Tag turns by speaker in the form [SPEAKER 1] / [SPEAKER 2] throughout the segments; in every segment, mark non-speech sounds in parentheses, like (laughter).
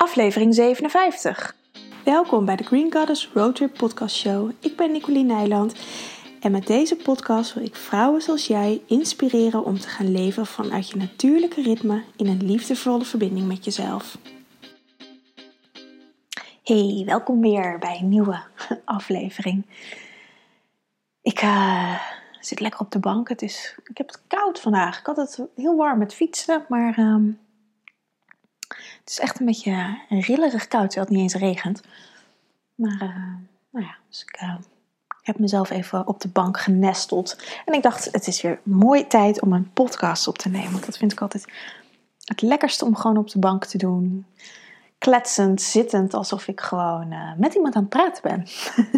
[SPEAKER 1] aflevering 57. Welkom bij de Green Goddess Roadtrip Podcast Show. Ik ben Nicoline Nijland en met deze podcast wil ik vrouwen zoals jij inspireren om te gaan leven vanuit je natuurlijke ritme in een liefdevolle verbinding met jezelf. Hey, welkom weer bij een nieuwe (laughs) aflevering. Ik uh, zit lekker op de bank. Het is, ik heb het koud vandaag. Ik had het heel warm met fietsen, maar um, het is echt een beetje rillerig koud, terwijl het niet eens regent. Maar uh, nou ja, dus ik uh, heb mezelf even op de bank genesteld. En ik dacht, het is weer mooi tijd om een podcast op te nemen. Want dat vind ik altijd het lekkerste om gewoon op de bank te doen. Kletsend, zittend, alsof ik gewoon met iemand aan het praten ben.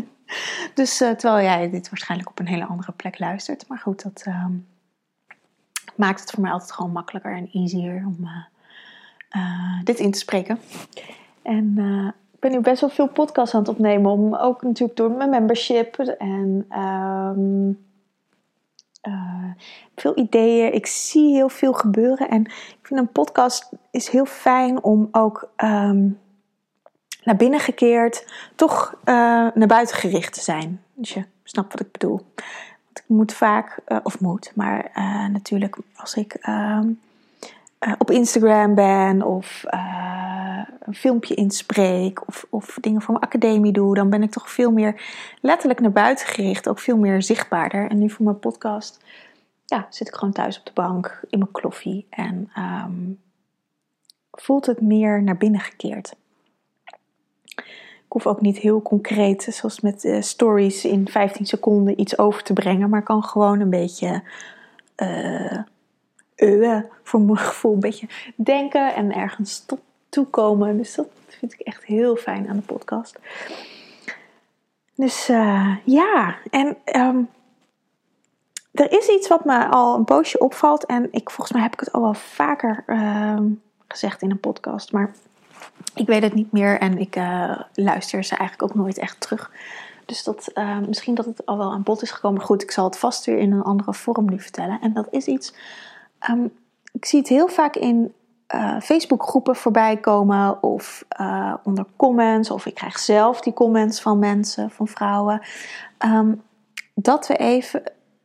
[SPEAKER 1] (laughs) dus terwijl jij dit waarschijnlijk op een hele andere plek luistert. Maar goed, dat maakt het voor mij altijd gewoon makkelijker en easier om uh, dit in te spreken. En uh, ik ben nu best wel veel podcasts aan het opnemen, om ook natuurlijk door mijn membership en um, uh, veel ideeën. Ik zie heel veel gebeuren en ik vind een podcast is heel fijn om ook um, naar binnen gekeerd, toch naar buiten gericht te zijn. Dus je snapt wat ik bedoel. Want ik moet vaak, of moet, maar natuurlijk als ik. Uh, op Instagram ben of uh, een filmpje inspreek of, of dingen voor mijn academie doe, dan ben ik toch veel meer letterlijk naar buiten gericht, ook veel meer zichtbaarder. En nu voor mijn podcast ja, zit ik gewoon thuis op de bank in mijn kloffie en um, voelt het meer naar binnen gekeerd. Ik hoef ook niet heel concreet, zoals met uh, stories in 15 seconden iets over te brengen, maar kan gewoon een beetje voor mijn gevoel een beetje denken en ergens tot toekomen. Dus dat vind ik echt heel fijn aan de podcast. Dus uh, ja, en um, er is iets wat me al een poosje opvalt. En ik, volgens mij heb ik het al wel vaker uh, gezegd in een podcast. Maar ik weet het niet meer en ik uh, luister ze eigenlijk ook nooit echt terug. Dus dat, uh, misschien dat het al wel aan bod is gekomen. Goed, ik zal het vast weer in een andere vorm nu vertellen. En dat is iets Um, ik zie het heel vaak in uh, Facebookgroepen voorbij komen of uh, onder comments, of ik krijg zelf die comments van mensen, van vrouwen, um, dat we even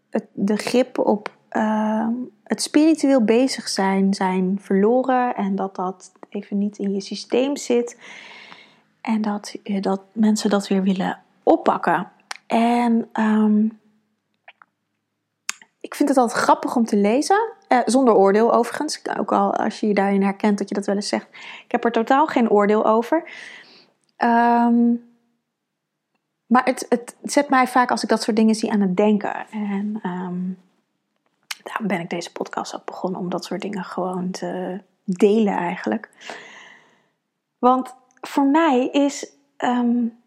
[SPEAKER 1] het, de grip op uh, het spiritueel bezig zijn, zijn verloren en dat dat even niet in je systeem zit en dat, dat mensen dat weer willen oppakken. En ik vind het altijd grappig om te lezen. Eh, zonder oordeel overigens. Ook al als je je daarin herkent dat je dat wel eens zegt. Ik heb er totaal geen oordeel over. Um, maar het, het, zet mij vaak als ik dat soort dingen zie aan het denken. En um, daarom ben ik deze podcast ook begonnen om dat soort dingen gewoon te delen eigenlijk. Want voor mij is um,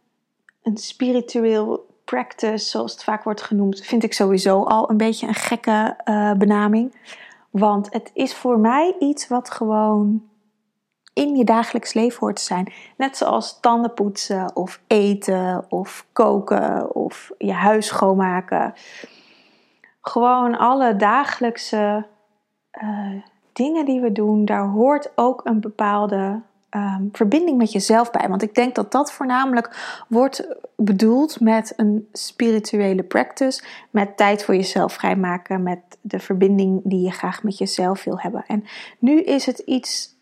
[SPEAKER 1] een spiritueel practice, zoals het vaak wordt genoemd, vind ik sowieso al een beetje een gekke uh, benaming. Want het is voor mij iets wat gewoon in je dagelijks leven hoort te zijn. Net zoals tanden poetsen of eten of koken of je huis schoonmaken. Gewoon alle dagelijkse uh, dingen die we doen, daar hoort ook een bepaalde um, verbinding met jezelf bij. Want ik denk dat dat voornamelijk wordt bedoeld met een spirituele practice, met tijd voor jezelf vrijmaken, met de verbinding die je graag met jezelf wil hebben. En nu is het iets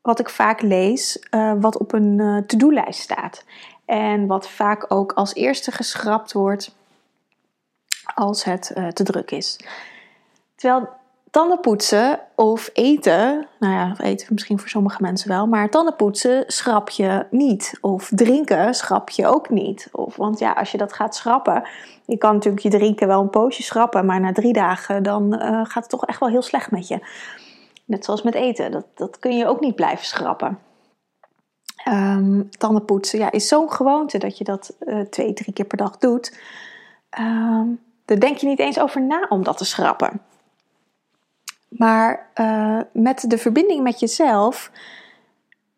[SPEAKER 1] wat ik vaak lees, uh, wat op een uh, to-do-lijst staat. En wat vaak ook als eerste geschrapt wordt als het uh, te druk is. Terwijl tandenpoetsen of eten, nou ja, eten misschien voor sommige mensen wel, maar tandenpoetsen schrap je niet. Of drinken schrap je ook niet. Of, want ja, als je dat gaat schrappen, je kan natuurlijk je drinken wel een poosje schrappen, maar na drie dagen dan uh, gaat het toch echt wel heel slecht met je. Net zoals met eten, dat, dat kun je ook niet blijven schrappen. Um, tandenpoetsen ja, is zo'n gewoonte dat je dat uh, twee, drie keer per dag doet. Um, daar denk je niet eens over na om dat te schrappen. Maar uh, met de verbinding met jezelf,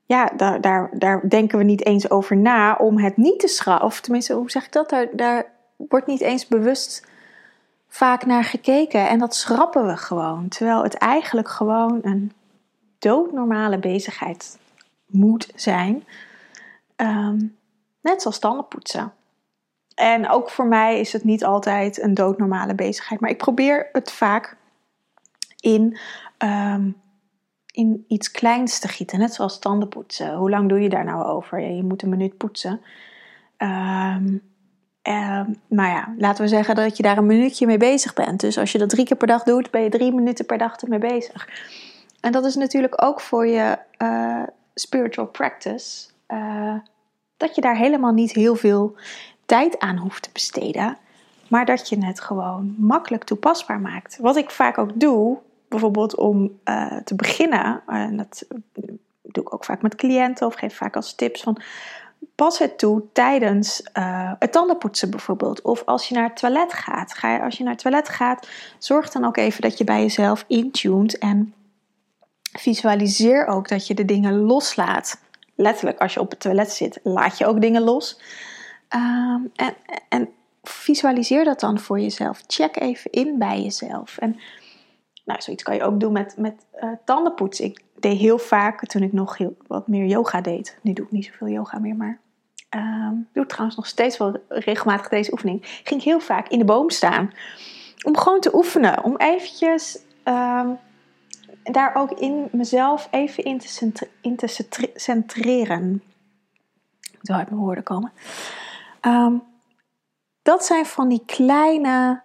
[SPEAKER 1] ja, daar, daar, daar denken we niet eens over na om het niet te schrappen. Of tenminste, hoe zeg ik dat? Daar, daar wordt niet eens bewust vaak naar gekeken. En dat schrappen we gewoon. Terwijl het eigenlijk gewoon een doodnormale bezigheid moet zijn. Ehm, net zoals tanden poetsen. En ook voor mij is het niet altijd een doodnormale bezigheid. Maar ik probeer het vaak in, ehm, in iets kleins te gieten. Net zoals tanden poetsen. Hoe lang doe je daar nou over? Je moet een minuut poetsen. Um, maar ja, laten we zeggen dat je daar een minuutje mee bezig bent. Dus als je dat drie keer per dag doet, ben je drie minuten per dag ermee bezig. En dat is natuurlijk ook voor je uh, spiritual practice. Uh, dat je daar helemaal niet heel veel tijd aan hoeft te besteden. Maar dat je het gewoon makkelijk toepasbaar maakt. Wat ik vaak ook doe, bijvoorbeeld om uh, te beginnen. En dat doe ik ook vaak met cliënten of geef vaak als tips van pas het toe tijdens uh, het tandenpoetsen bijvoorbeeld. Of als je naar het toilet gaat. Ga je, als je naar het toilet gaat, zorg dan ook even dat je bij jezelf intuned. En visualiseer ook dat je de dingen loslaat. Letterlijk, als je op het toilet zit, laat je ook dingen los. Um, en, en visualiseer dat dan voor jezelf. Check even in bij jezelf. En nou, zoiets kan je ook doen met, met uh, tandenpoetsen. Ik deed heel vaak, toen ik nog heel, wat meer yoga deed. Nu doe ik niet zoveel yoga meer, maar um, doe ik trouwens nog steeds wel regelmatig deze oefening. Ging ik heel vaak in de boom staan. Om gewoon te oefenen. Om eventjes um, daar ook in mezelf even in te, in te centreren. Zo uit mijn woorden komen. Um, dat zijn van die kleine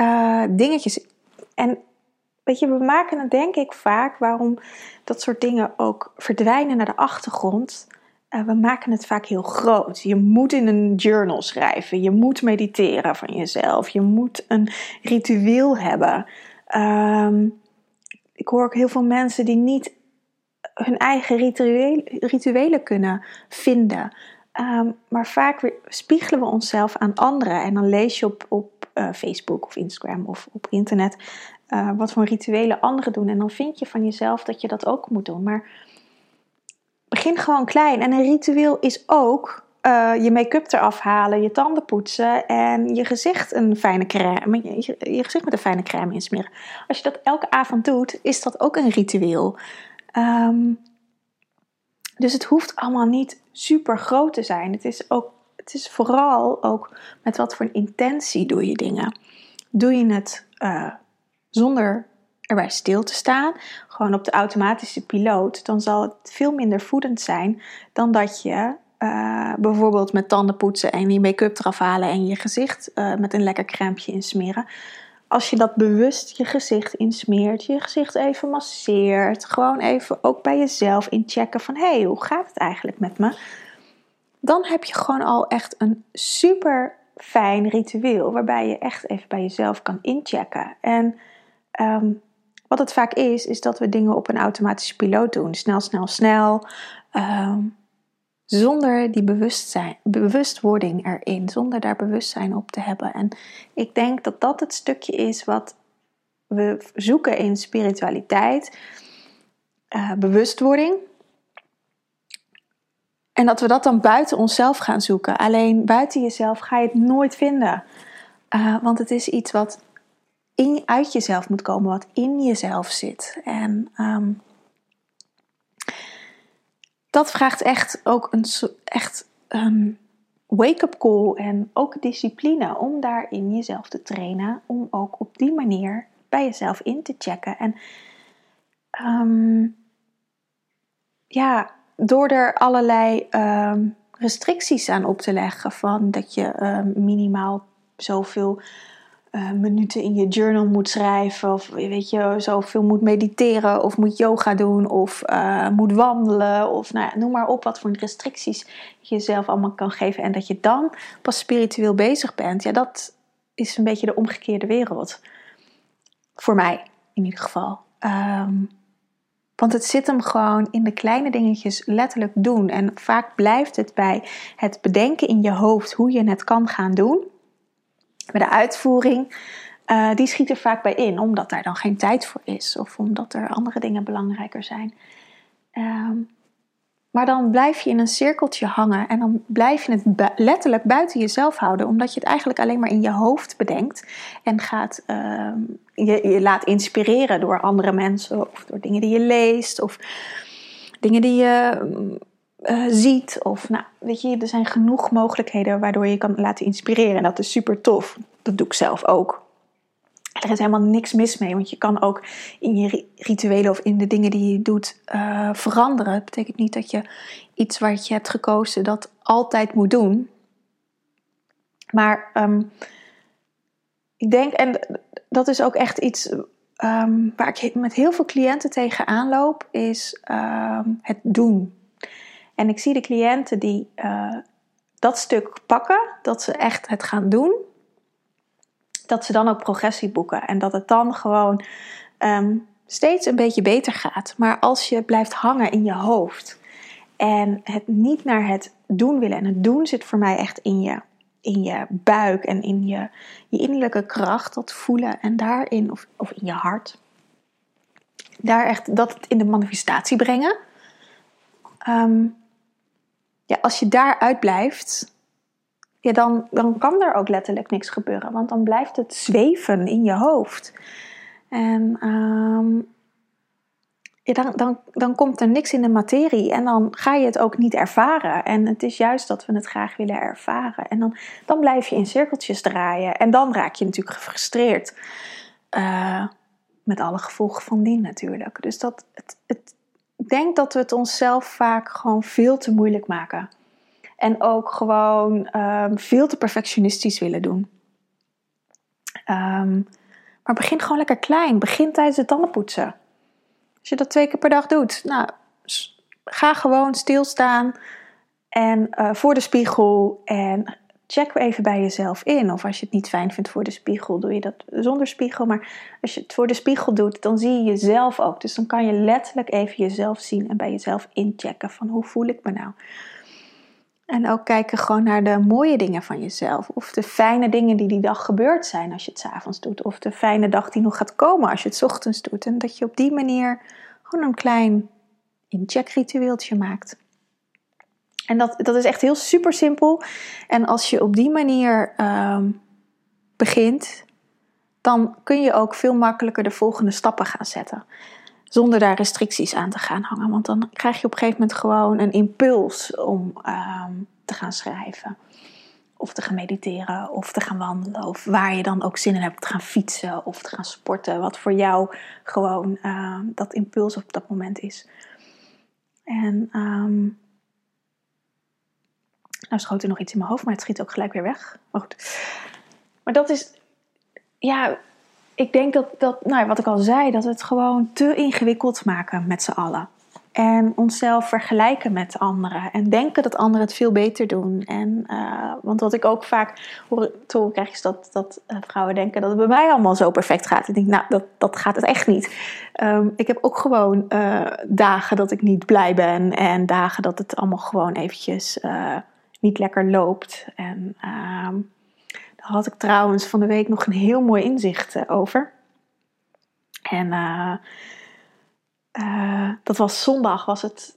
[SPEAKER 1] uh, dingetjes. En weet je, we maken het denk ik vaak waarom dat soort dingen ook verdwijnen naar de achtergrond. Uh, we maken het vaak heel groot. Je moet in een journal schrijven. Je moet mediteren van jezelf. Je moet een ritueel hebben. Um, ik hoor ook heel veel mensen die niet hun eigen rituelen, rituelen kunnen vinden. Um, maar vaak spiegelen we onszelf aan anderen. En dan lees je op, op uh, Facebook of Instagram of op internet uh, wat voor rituelen anderen doen. En dan vind je van jezelf dat je dat ook moet doen. Maar begin gewoon klein. En een ritueel is ook uh, je make-up eraf halen, je tanden poetsen en je gezicht een fijne crème, je, gezicht met een fijne crème insmeren. Als je dat elke avond doet, is dat ook een ritueel. Um, dus het hoeft allemaal niet super groot te zijn. Het is, ook, het is vooral ook met wat voor een intentie doe je dingen. Doe je het uh, zonder erbij stil te staan, gewoon op de automatische piloot, dan zal het veel minder voedend zijn dan dat je uh, bijvoorbeeld met tanden poetsen en je make-up eraf halen en je gezicht uh, met een lekker crème insmeren. Als je dat bewust je gezicht insmeert, je gezicht even masseert, gewoon even ook bij jezelf inchecken van hé, hey, hoe gaat het eigenlijk met me? Dan heb je gewoon al echt een super fijn ritueel waarbij je echt even bij jezelf kan inchecken. En um, wat het vaak is, is dat we dingen op een automatische piloot doen. Snel, snel, snel. Um, zonder die bewustzijn, bewustwording erin, zonder daar bewustzijn op te hebben. En ik denk dat dat het stukje is wat we zoeken in spiritualiteit, uh, bewustwording. En dat we dat dan buiten onszelf gaan zoeken. Alleen buiten jezelf ga je het nooit vinden. Uh, want het is iets wat in, uit jezelf moet komen, wat in jezelf zit. En um, dat vraagt echt ook een echt wake-up call en ook discipline om daarin jezelf te trainen. Om ook op die manier bij jezelf in te checken. En um, ja, door er allerlei um, restricties aan op te leggen van dat je minimaal zoveel uh, minuten in je journal moet schrijven, of weet je, zoveel moet mediteren, of moet yoga doen, of uh, moet wandelen, of nou ja, noem maar op wat voor restricties je jezelf allemaal kan geven. En dat je dan pas spiritueel bezig bent, ja, dat is een beetje de omgekeerde wereld. Voor mij in ieder geval. Um, want het zit hem gewoon in de kleine dingetjes letterlijk doen. En vaak blijft het bij het bedenken in je hoofd hoe je het kan gaan doen. Maar de uitvoering, uh, die schiet er vaak bij in, omdat daar dan geen tijd voor is of omdat er andere dingen belangrijker zijn. Um, maar dan blijf je in een cirkeltje hangen en dan blijf je het letterlijk buiten jezelf houden, omdat je het eigenlijk alleen maar in je hoofd bedenkt en gaat, uh, je, je laat inspireren door andere mensen of door dingen die je leest of dingen die je uh, ziet. Of nou, weet je, er zijn genoeg mogelijkheden waardoor je kan laten inspireren. En dat is super tof. Dat doe ik zelf ook. Er is helemaal niks mis mee, want je kan ook in je rituelen of in de dingen die je doet uh, veranderen. Het betekent niet dat je iets wat je hebt gekozen dat altijd moet doen. Maar um, ik denk, en dat is ook echt iets um, waar ik met heel veel cliënten tegenaan loop, is um, het doen. En ik zie de cliënten die uh, dat stuk pakken, dat ze echt het gaan doen, dat ze dan ook progressie boeken. En dat het dan gewoon um, steeds een beetje beter gaat. Maar als je blijft hangen in je hoofd en het niet naar het doen willen, en het doen zit voor mij echt in je in je buik en in je, je innerlijke kracht, dat voelen en daarin, of, of in je hart, daar echt dat in de manifestatie brengen. Ehm, ja, als je daaruit blijft, ja, dan, dan kan er ook letterlijk niks gebeuren, want dan blijft het zweven in je hoofd. En um, dan, dan, dan komt er niks in de materie en dan ga je het ook niet ervaren. En het is juist dat we het graag willen ervaren. En dan, dan blijf je in cirkeltjes draaien en dan raak je natuurlijk gefrustreerd. Uh, met alle gevolgen van dien natuurlijk. Dus dat, het, het, ik denk dat we het onszelf vaak gewoon veel te moeilijk maken. En ook gewoon um, veel te perfectionistisch willen doen. Um, maar begin gewoon lekker klein. Begin tijdens het tandenpoetsen. Als je dat twee keer per dag doet, nou, ga gewoon stilstaan en uh, voor de spiegel en check even bij jezelf in. Of als je het niet fijn vindt voor de spiegel, doe je dat zonder spiegel. Maar als je het voor de spiegel doet, dan zie je jezelf ook. Dus dan kan je letterlijk even jezelf zien en bij jezelf inchecken van hoe voel ik me nou. En ook kijken gewoon naar de mooie dingen van jezelf. Of de fijne dingen die die dag gebeurd zijn als je het s'avonds doet. Of de fijne dag die nog gaat komen als je het ochtends doet. En dat je op die manier gewoon een klein incheckritueeltje maakt. En dat, dat is echt heel super simpel. En als je op die manier um, begint, dan kun je ook veel makkelijker de volgende stappen gaan zetten. Zonder daar restricties aan te gaan hangen. Want dan krijg je op een gegeven moment gewoon een impuls om um, te gaan schrijven. Of te gaan mediteren, of te gaan wandelen. Of waar je dan ook zin in hebt te gaan fietsen of te gaan sporten. Wat voor jou gewoon uh, dat impuls op dat moment is. En um, nou schoot er nog iets in mijn hoofd, maar het schiet ook gelijk weer weg. Maar goed. Maar dat is, ja, ik denk dat, dat nou, wat ik al zei, dat we het gewoon te ingewikkeld maken met z'n allen. En onszelf vergelijken met anderen. En denken dat anderen het veel beter doen. En, uh, want wat ik ook vaak hoor, krijg is dat, dat uh, vrouwen denken dat het bij mij allemaal zo perfect gaat. Ik denk, nou, dat, dat gaat het echt niet. Um, ik heb ook gewoon uh, dagen dat ik niet blij ben. En dagen dat het allemaal gewoon eventjes niet lekker loopt. En ehm, had ik trouwens van de week nog een heel mooi inzicht eh, over. En uh, uh, dat was zondag, was het,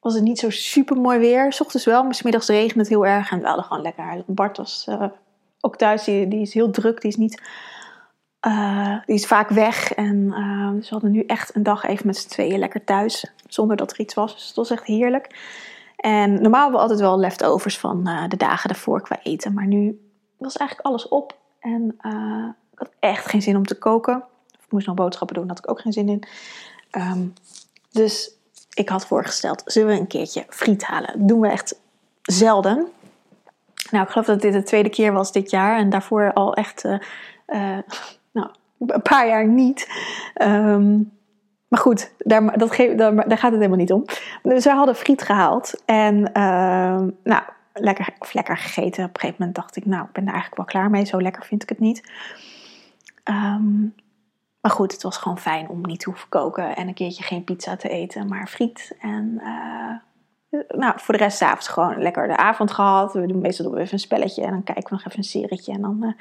[SPEAKER 1] was het niet zo super mooi weer. S ochtends wel, maar s middags regende het heel erg. En we hadden gewoon lekker. Bart was ook thuis, die, die is heel druk, die is niet. die is vaak weg. En dus we hadden nu echt een dag even met z'n tweeën lekker thuis. Zonder dat er iets was. Dus het was echt heerlijk. En normaal hebben we altijd wel leftovers van de dagen daarvoor qua eten. Maar nu was eigenlijk alles op. En uh, ik had echt geen zin om te koken. Ik moest nog boodschappen doen, had ik ook geen zin in. Um, dus ik had voorgesteld, zullen we een keertje friet halen? Dat doen we echt zelden. Nou, ik geloof dat dit de tweede keer was dit jaar. En daarvoor al echt uh, (laughs) nou, een paar jaar niet. Um, maar goed, daar, dat daar, daar, gaat het helemaal niet om. Dus we hadden friet gehaald. En uh, nou, lekker, of lekker gegeten. Op een gegeven moment dacht ik, nou, ik ben er eigenlijk wel klaar mee. Zo lekker vind ik het niet. Um, maar goed, het was gewoon fijn om niet te hoeven koken. En een keertje geen pizza te eten, maar friet. En uh, nou, voor de rest s'avonds gewoon lekker de avond gehad. We doen meestal even een spelletje. En dan kijken we nog even een serietje. En dan uh,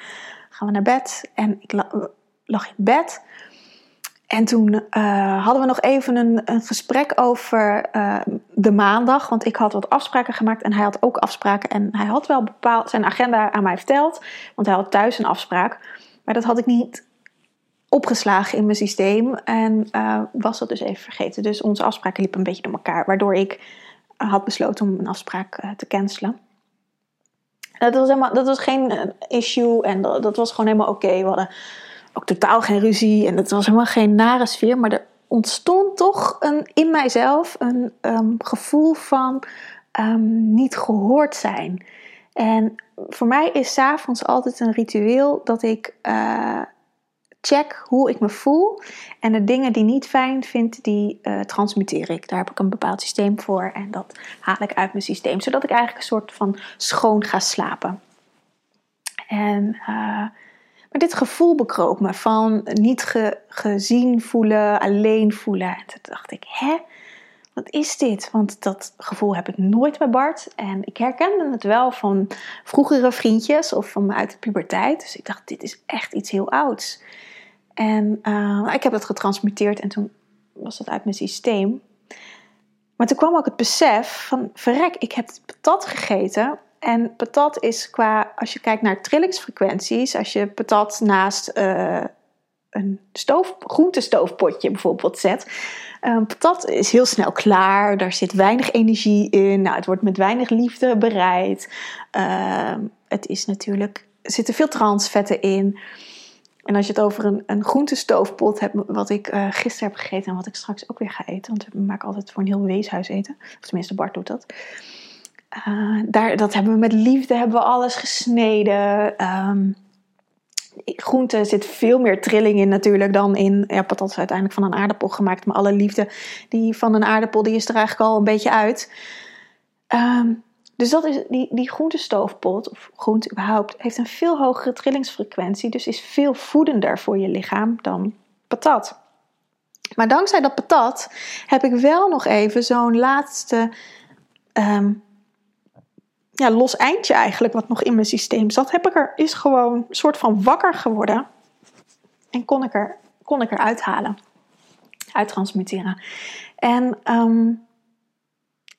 [SPEAKER 1] gaan we naar bed. En ik lag in bed. En toen uh, hadden we nog even een, gesprek over uh, de maandag. Want ik had wat afspraken gemaakt en hij had ook afspraken. En hij had wel bepaald zijn agenda aan mij verteld. Want hij had thuis een afspraak. Maar dat had ik niet opgeslagen in mijn systeem en uh, was dat dus even vergeten. Dus onze afspraken liepen een beetje door elkaar, waardoor ik had besloten om een afspraak te cancelen. Dat was, helemaal, dat was geen issue en dat, dat was gewoon helemaal oké. We hadden ook totaal geen ruzie en het was helemaal geen nare sfeer, maar er ontstond toch een, in mijzelf een um, gevoel van um, niet gehoord zijn. En voor mij is s'avonds altijd een ritueel dat ik uh, check hoe ik me voel. En de dingen die niet fijn vind, die uh, transmuteer ik. Daar heb ik een bepaald systeem voor. En dat haal ik uit mijn systeem. Zodat ik eigenlijk een soort van schoon ga slapen. En, uh, maar dit gevoel bekroop me van niet ge, gezien voelen, alleen voelen. En toen dacht ik, hè? wat is dit? Want dat gevoel heb ik nooit bij Bart. En ik herkende het wel van vroegere vriendjes of van uit de puberteit. Dus ik dacht, dit is echt iets heel ouds. En uh, ik heb dat getransmuteerd en toen was dat uit mijn systeem. Maar toen kwam ook het besef van, verrek, ik heb patat gegeten. En patat is qua, als je kijkt naar trillingsfrequenties, als je patat naast uh, een stoof, groentestoofpotje bijvoorbeeld zet, Um, patat is heel snel klaar, daar zit weinig energie in. Nou, het wordt met weinig liefde bereid. Uh, het is natuurlijk, er zitten veel transvetten in. En als je het over een, een groentestoofpot hebt, wat ik uh, gisteren heb gegeten en wat ik straks ook weer ga eten, want we maken altijd voor een heel weeshuis eten. Of tenminste, Bart doet dat. Uh, daar, dat hebben we met liefde, hebben we alles gesneden. Um, groente zit veel meer trilling in natuurlijk dan in... Ja, patat is uiteindelijk van een aardappel gemaakt. Maar alle liefde die van een aardappel, die is er eigenlijk al een beetje uit. Um, dus dat is, die, die groentestoofpot, of groente überhaupt, heeft een veel hogere trillingsfrequentie. Dus is veel voedender voor je lichaam dan patat. Maar dankzij dat patat heb ik wel nog even zo'n laatste um, ja, los eindje eigenlijk, wat nog in mijn systeem zat, heb ik er, is gewoon een soort van wakker geworden. En kon ik er, kon ik er uithalen, uittransmuteren. En um,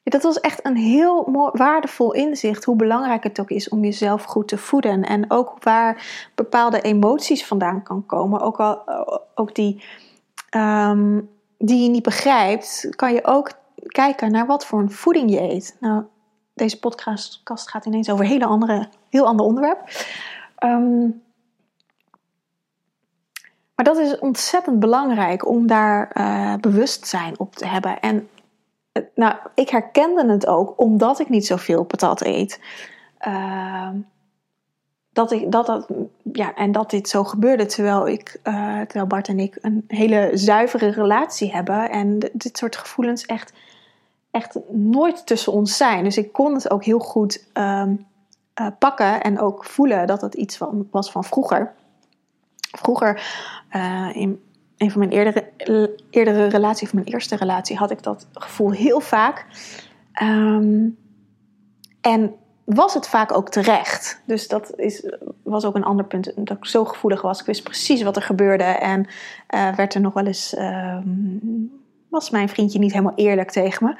[SPEAKER 1] dat was echt een heel mooi, waardevol inzicht hoe belangrijk het ook is om jezelf goed te voeden. En ook waar bepaalde emoties vandaan kan komen, ook, al, ook die, um, die je niet begrijpt, kan je ook kijken naar wat voor een voeding je eet. Nou, deze podcast gaat ineens over een hele andere, heel ander onderwerp. Um, maar dat is ontzettend belangrijk om daar uh, bewustzijn op te hebben. En uh, nou, ik herkende het ook omdat ik niet zoveel patat eet. Uh, dat, ik, dat, dat, ja, en dat dit zo gebeurde terwijl, ik, uh, terwijl Bart en ik een hele zuivere relatie hebben. En dit soort gevoelens echt echt nooit tussen ons zijn. Dus ik kon het ook heel goed ehm, eh, pakken en ook voelen dat het iets van, was van vroeger. Vroeger, uh, in een van mijn eerdere, eerdere relaties, of mijn eerste relatie, had ik dat gevoel heel vaak. Um, en was het vaak ook terecht. Dus dat is, was ook een ander punt. Dat ik zo gevoelig was. Ik wist precies wat er gebeurde. En uh, werd er nog wel eens uh, was mijn vriendje niet helemaal eerlijk tegen me.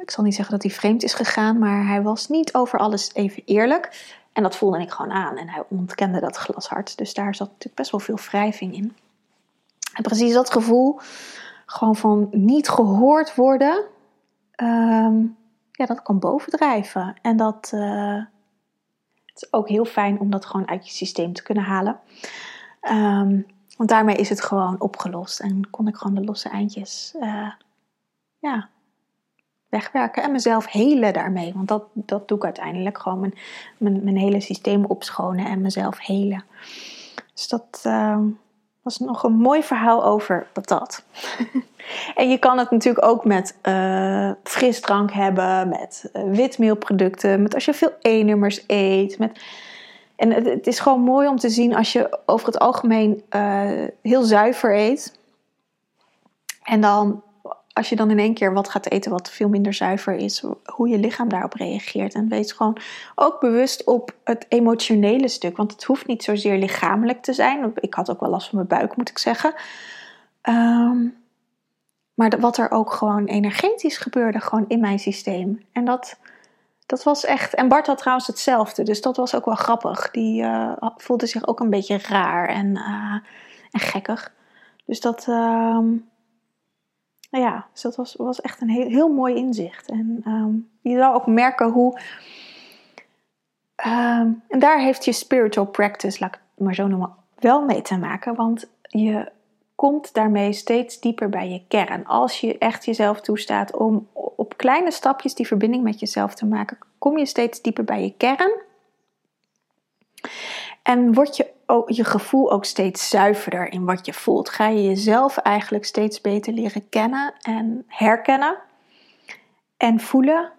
[SPEAKER 1] Ik zal niet zeggen dat hij vreemd is gegaan, maar hij was niet over alles even eerlijk. En dat voelde ik gewoon aan. En hij ontkende dat glashard. Dus daar zat natuurlijk best wel veel wrijving in. En precies dat gevoel, gewoon van niet gehoord worden, ehm, ja, dat kan bovendrijven. En dat uh, het is ook heel fijn om dat gewoon uit je systeem te kunnen halen. Um, want daarmee is het gewoon opgelost en kon ik gewoon de losse eindjes uh, ja, wegwerken en mezelf helen daarmee. Want dat, dat doe ik uiteindelijk gewoon mijn, mijn, hele systeem opschonen en mezelf helen. Dus dat uh, was nog een mooi verhaal over patat. (laughs) en je kan het natuurlijk ook met uh, frisdrank hebben, met witmeelproducten, met als je veel E-nummers eet, met en het, is gewoon mooi om te zien als je over het algemeen uh, heel zuiver eet. En dan, als je dan in één keer wat gaat eten wat veel minder zuiver is, hoe je lichaam daarop reageert. En wees gewoon ook bewust op het emotionele stuk. Want het hoeft niet zozeer lichamelijk te zijn. Ik had ook wel last van mijn buik, moet ik zeggen. Um, maar wat er ook gewoon energetisch gebeurde, gewoon in mijn systeem. En dat dat was echt. En Bart had trouwens hetzelfde, dus dat was ook wel grappig. Die uh, voelde zich ook een beetje raar. En, uh, en gekkig. Dus dat, ehm, nou ja, dus dat was, was echt een heel, heel mooi inzicht. En ehm, je zou ook merken hoe. Ehm, en daar heeft je spiritual practice, laat ik het maar zo noemen, wel mee te maken. Want je komt daarmee steeds dieper bij je kern. Als je echt jezelf toestaat om op kleine stapjes die verbinding met jezelf te maken, kom je steeds dieper bij je kern. En wordt je, je gevoel ook steeds zuiverder in wat je voelt. Ga je jezelf eigenlijk steeds beter leren kennen en herkennen. En voelen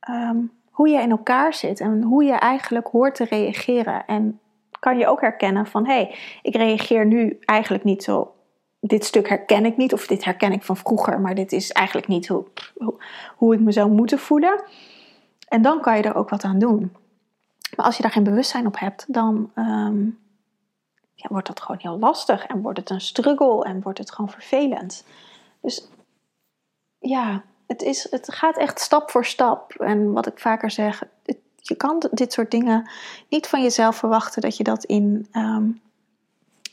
[SPEAKER 1] ehm, hoe je in elkaar zit en hoe je eigenlijk hoort te reageren. En kan je ook herkennen van hey, ik reageer nu eigenlijk niet zo. Dit stuk herken ik niet, of dit herken ik van vroeger, maar dit is eigenlijk niet hoe, hoe ik me zou moeten voelen. En dan kan je er ook wat aan doen. Maar als je daar geen bewustzijn op hebt, dan ehm, ja, wordt dat gewoon heel lastig en wordt het een struggle en wordt het gewoon vervelend. Dus ja, het, is, het gaat echt stap voor stap. En wat ik vaker zeg, je kan dit soort dingen niet van jezelf verwachten dat je dat in, ehm,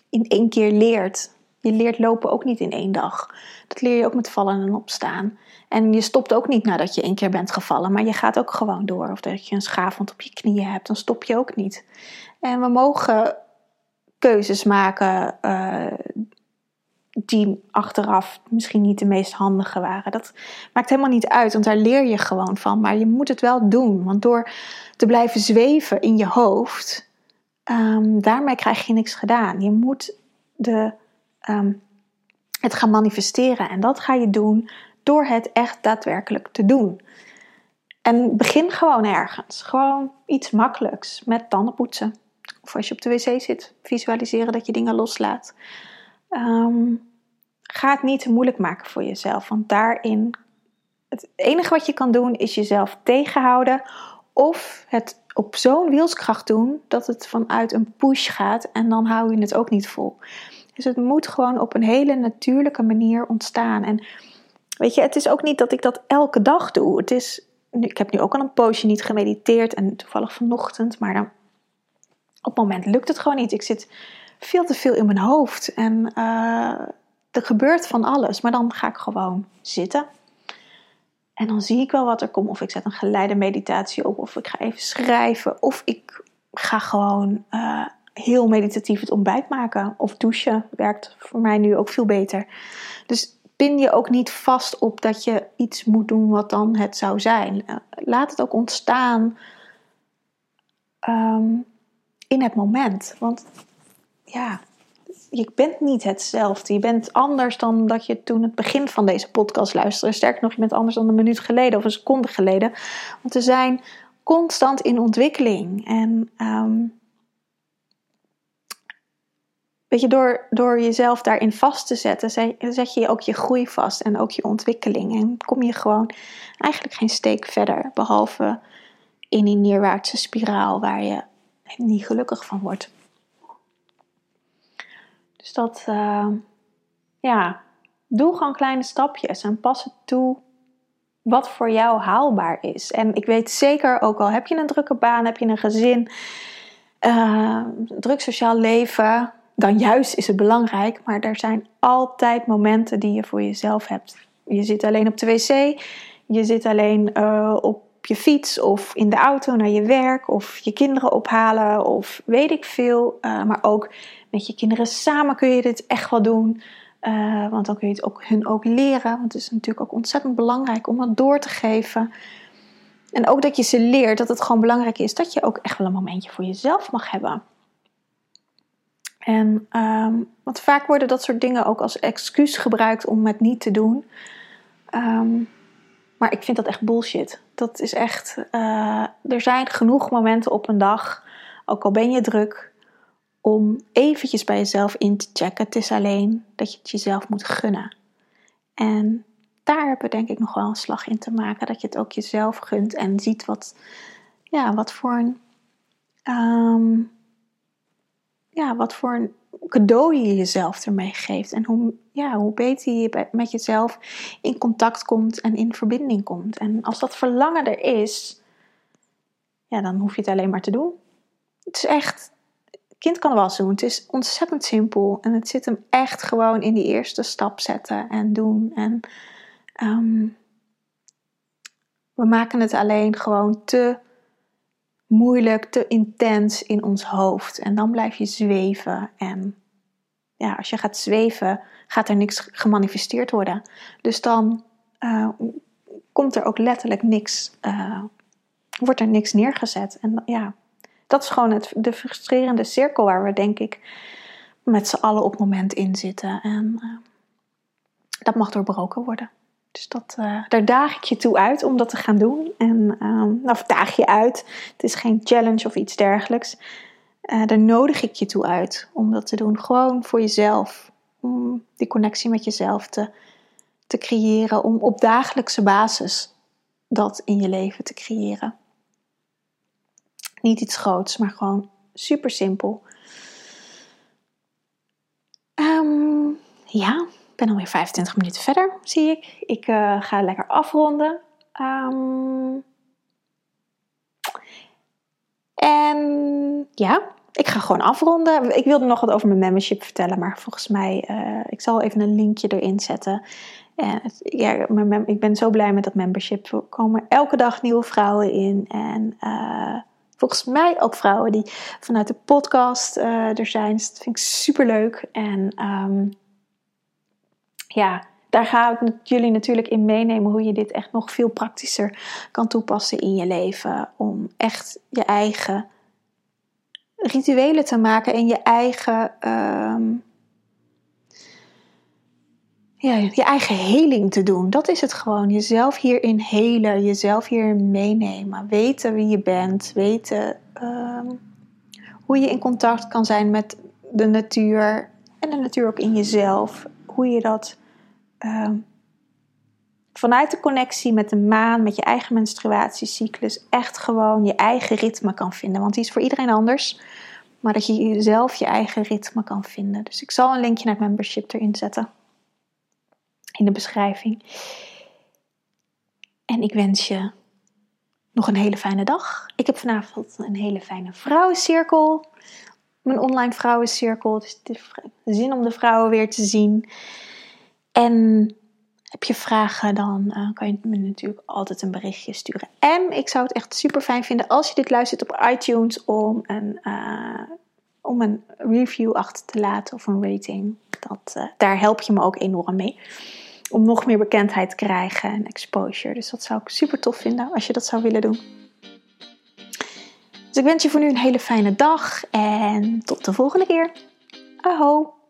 [SPEAKER 1] in één keer leert. Je leert lopen ook niet in één dag. Dat leer je ook met vallen en opstaan. En je stopt ook niet nadat je één keer bent gevallen, maar je gaat ook gewoon door. Of dat je een schaafwond op je knieën hebt, dan stop je ook niet. En we mogen keuzes maken uh, die achteraf misschien niet de meest handige waren. Dat maakt helemaal niet uit, want daar leer je gewoon van. Maar je moet het wel doen, want door te blijven zweven in je hoofd, um, daarmee krijg je niks gedaan. Je moet de, um, het gaan manifesteren en dat ga je doen door het echt daadwerkelijk te doen. En begin gewoon ergens. Gewoon iets makkelijks met tandenpoetsen. Of als je op de wc zit, visualiseren dat je dingen loslaat. Um, ga het niet te moeilijk maken voor jezelf. Want daarin, het enige wat je kan doen is jezelf tegenhouden. Of het op zo'n wilskracht doen dat het vanuit een push gaat en dan hou je het ook niet vol. Dus het moet gewoon op een hele natuurlijke manier ontstaan. En Weet je, het is ook niet dat ik dat elke dag doe. Het is, ik heb nu ook al een poosje niet gemediteerd en toevallig vanochtend, maar dan op het moment lukt het gewoon niet. Ik zit veel te veel in mijn hoofd en uh, er gebeurt van alles. Maar dan ga ik gewoon zitten. En dan zie ik wel wat er komt. Of ik zet een geleide meditatie op. Of ik ga even schrijven. Of ik ga gewoon uh, heel meditatief het ontbijt maken. Of douchen. Werkt voor mij nu ook veel beter. Dus pin je ook niet vast op dat je iets moet doen wat dan het zou zijn. Eh, laat het ook ontstaan ehm, in het moment. Want ja, je bent niet hetzelfde. Je bent anders dan dat je toen het begin van deze podcast luisterde. Sterker nog, je bent anders dan een minuut geleden of een seconde geleden. Want we zijn constant in ontwikkeling. En um, Weet je, door, door jezelf daarin vast te zetten, zet je ook je groei vast en ook je ontwikkeling. En kom je gewoon eigenlijk geen steek verder, behalve in die neerwaartse spiraal waar je niet gelukkig van wordt. Dus dat, uh, ja, doe gewoon kleine stapjes en pas het toe wat voor jou haalbaar is. En ik weet zeker, ook al heb je een drukke baan, heb je een gezin, uh, druk sociaal leven, dan juist is het belangrijk. Maar er zijn altijd momenten die je voor jezelf hebt. Je zit alleen op de wc, je zit alleen uh, op je fiets of in de auto naar je werk of je kinderen ophalen of weet ik veel. Maar ook met je kinderen samen kun je dit echt wel doen. Uh, want dan kun je het ook, hun ook leren. Want het is natuurlijk ook ontzettend belangrijk om dat door te geven. En ook dat je ze leert dat het gewoon belangrijk is dat je ook echt wel een momentje voor jezelf mag hebben. En um, want vaak worden dat soort dingen ook als excuus gebruikt om het niet te doen. Um, maar ik vind dat echt bullshit. Dat is echt. Uh, er zijn genoeg momenten op een dag, ook al ben je druk, om eventjes bij jezelf in te checken. Het is alleen dat je het jezelf moet gunnen. En daar hebben we denk ik nog wel een slag in te maken. Dat je het ook jezelf gunt en ziet wat, ja, wat voor een. Um, ja, wat voor een cadeau je jezelf ermee geeft. En hoe, ja, hoe beter je met jezelf in contact komt en in verbinding komt. En als dat verlangen er is, ja, dan hoef je het alleen maar te doen. Het is echt, kind kan was doen. Het is ontzettend simpel. En het zit hem echt gewoon in die eerste stap zetten en doen. En ehm, we maken het alleen gewoon te moeilijk, te intens in ons hoofd. En dan blijf je zweven. En ja, als je gaat zweven, gaat er niks gemanifesteerd worden. Dus dan uh, komt er ook letterlijk niks, uh, wordt er niks neergezet. En ja, dat is gewoon het, de frustrerende cirkel waar we denk ik met z'n allen op het moment in zitten. En uh, dat mag doorbroken worden. Dus dat, uh, daar daag ik je toe uit om dat te gaan doen. En, uh, of daag je uit. Het is geen challenge of iets dergelijks. Daar nodig ik je toe uit om dat te doen. Gewoon voor jezelf. Om die connectie met jezelf te, te creëren. Om op dagelijkse basis dat in je leven te creëren. Niet iets groots, maar gewoon super simpel. Um, ja, ik ben alweer 25 minuten verder, zie ik. Ik uh, ga lekker afronden. Um, en ja, ik ga gewoon afronden. Ik wilde nog wat over mijn membership vertellen, maar volgens mij, uh, ik zal even een linkje erin zetten. En ja, ik ben zo blij met dat membership. Er komen elke dag nieuwe vrouwen in. En uh, volgens mij ook vrouwen die vanuit de podcast uh, er zijn. Dus dat vind ik super leuk. En um, ja, daar ga ik jullie natuurlijk in meenemen hoe je dit echt nog veel praktischer kan toepassen in je leven. Om echt je eigen rituelen te maken en je eigen, um, ja, je eigen heling te doen. Dat is het gewoon. Jezelf hierin helen, jezelf hierin meenemen. Weten wie je bent, weten um, hoe je in contact kan zijn met de natuur en de natuur ook in jezelf. Hoe je dat uh, vanuit de connectie met de maan, met je eigen menstruatiecyclus, echt gewoon je eigen ritme kan vinden. Want die is voor iedereen anders. Maar dat je zelf je eigen ritme kan vinden. Dus ik zal een linkje naar het membership erin zetten. In de beschrijving. En ik wens je nog een hele fijne dag. Ik heb vanavond een hele fijne vrouwencirkel. Mijn online vrouwencirkel. Dus het is zin om de vrouwen weer te zien. En heb je vragen, dan uh, kan je me natuurlijk altijd een berichtje sturen. En ik zou het echt super fijn vinden als je dit luistert op iTunes om een, uh, om een review achter te laten of een rating. Dat, uh, daar help je me ook enorm mee. Om nog meer bekendheid te krijgen en exposure. Dus dat zou ik super tof vinden als je dat zou willen doen. Dus ik wens je voor nu een hele fijne dag en tot de volgende keer. Aho!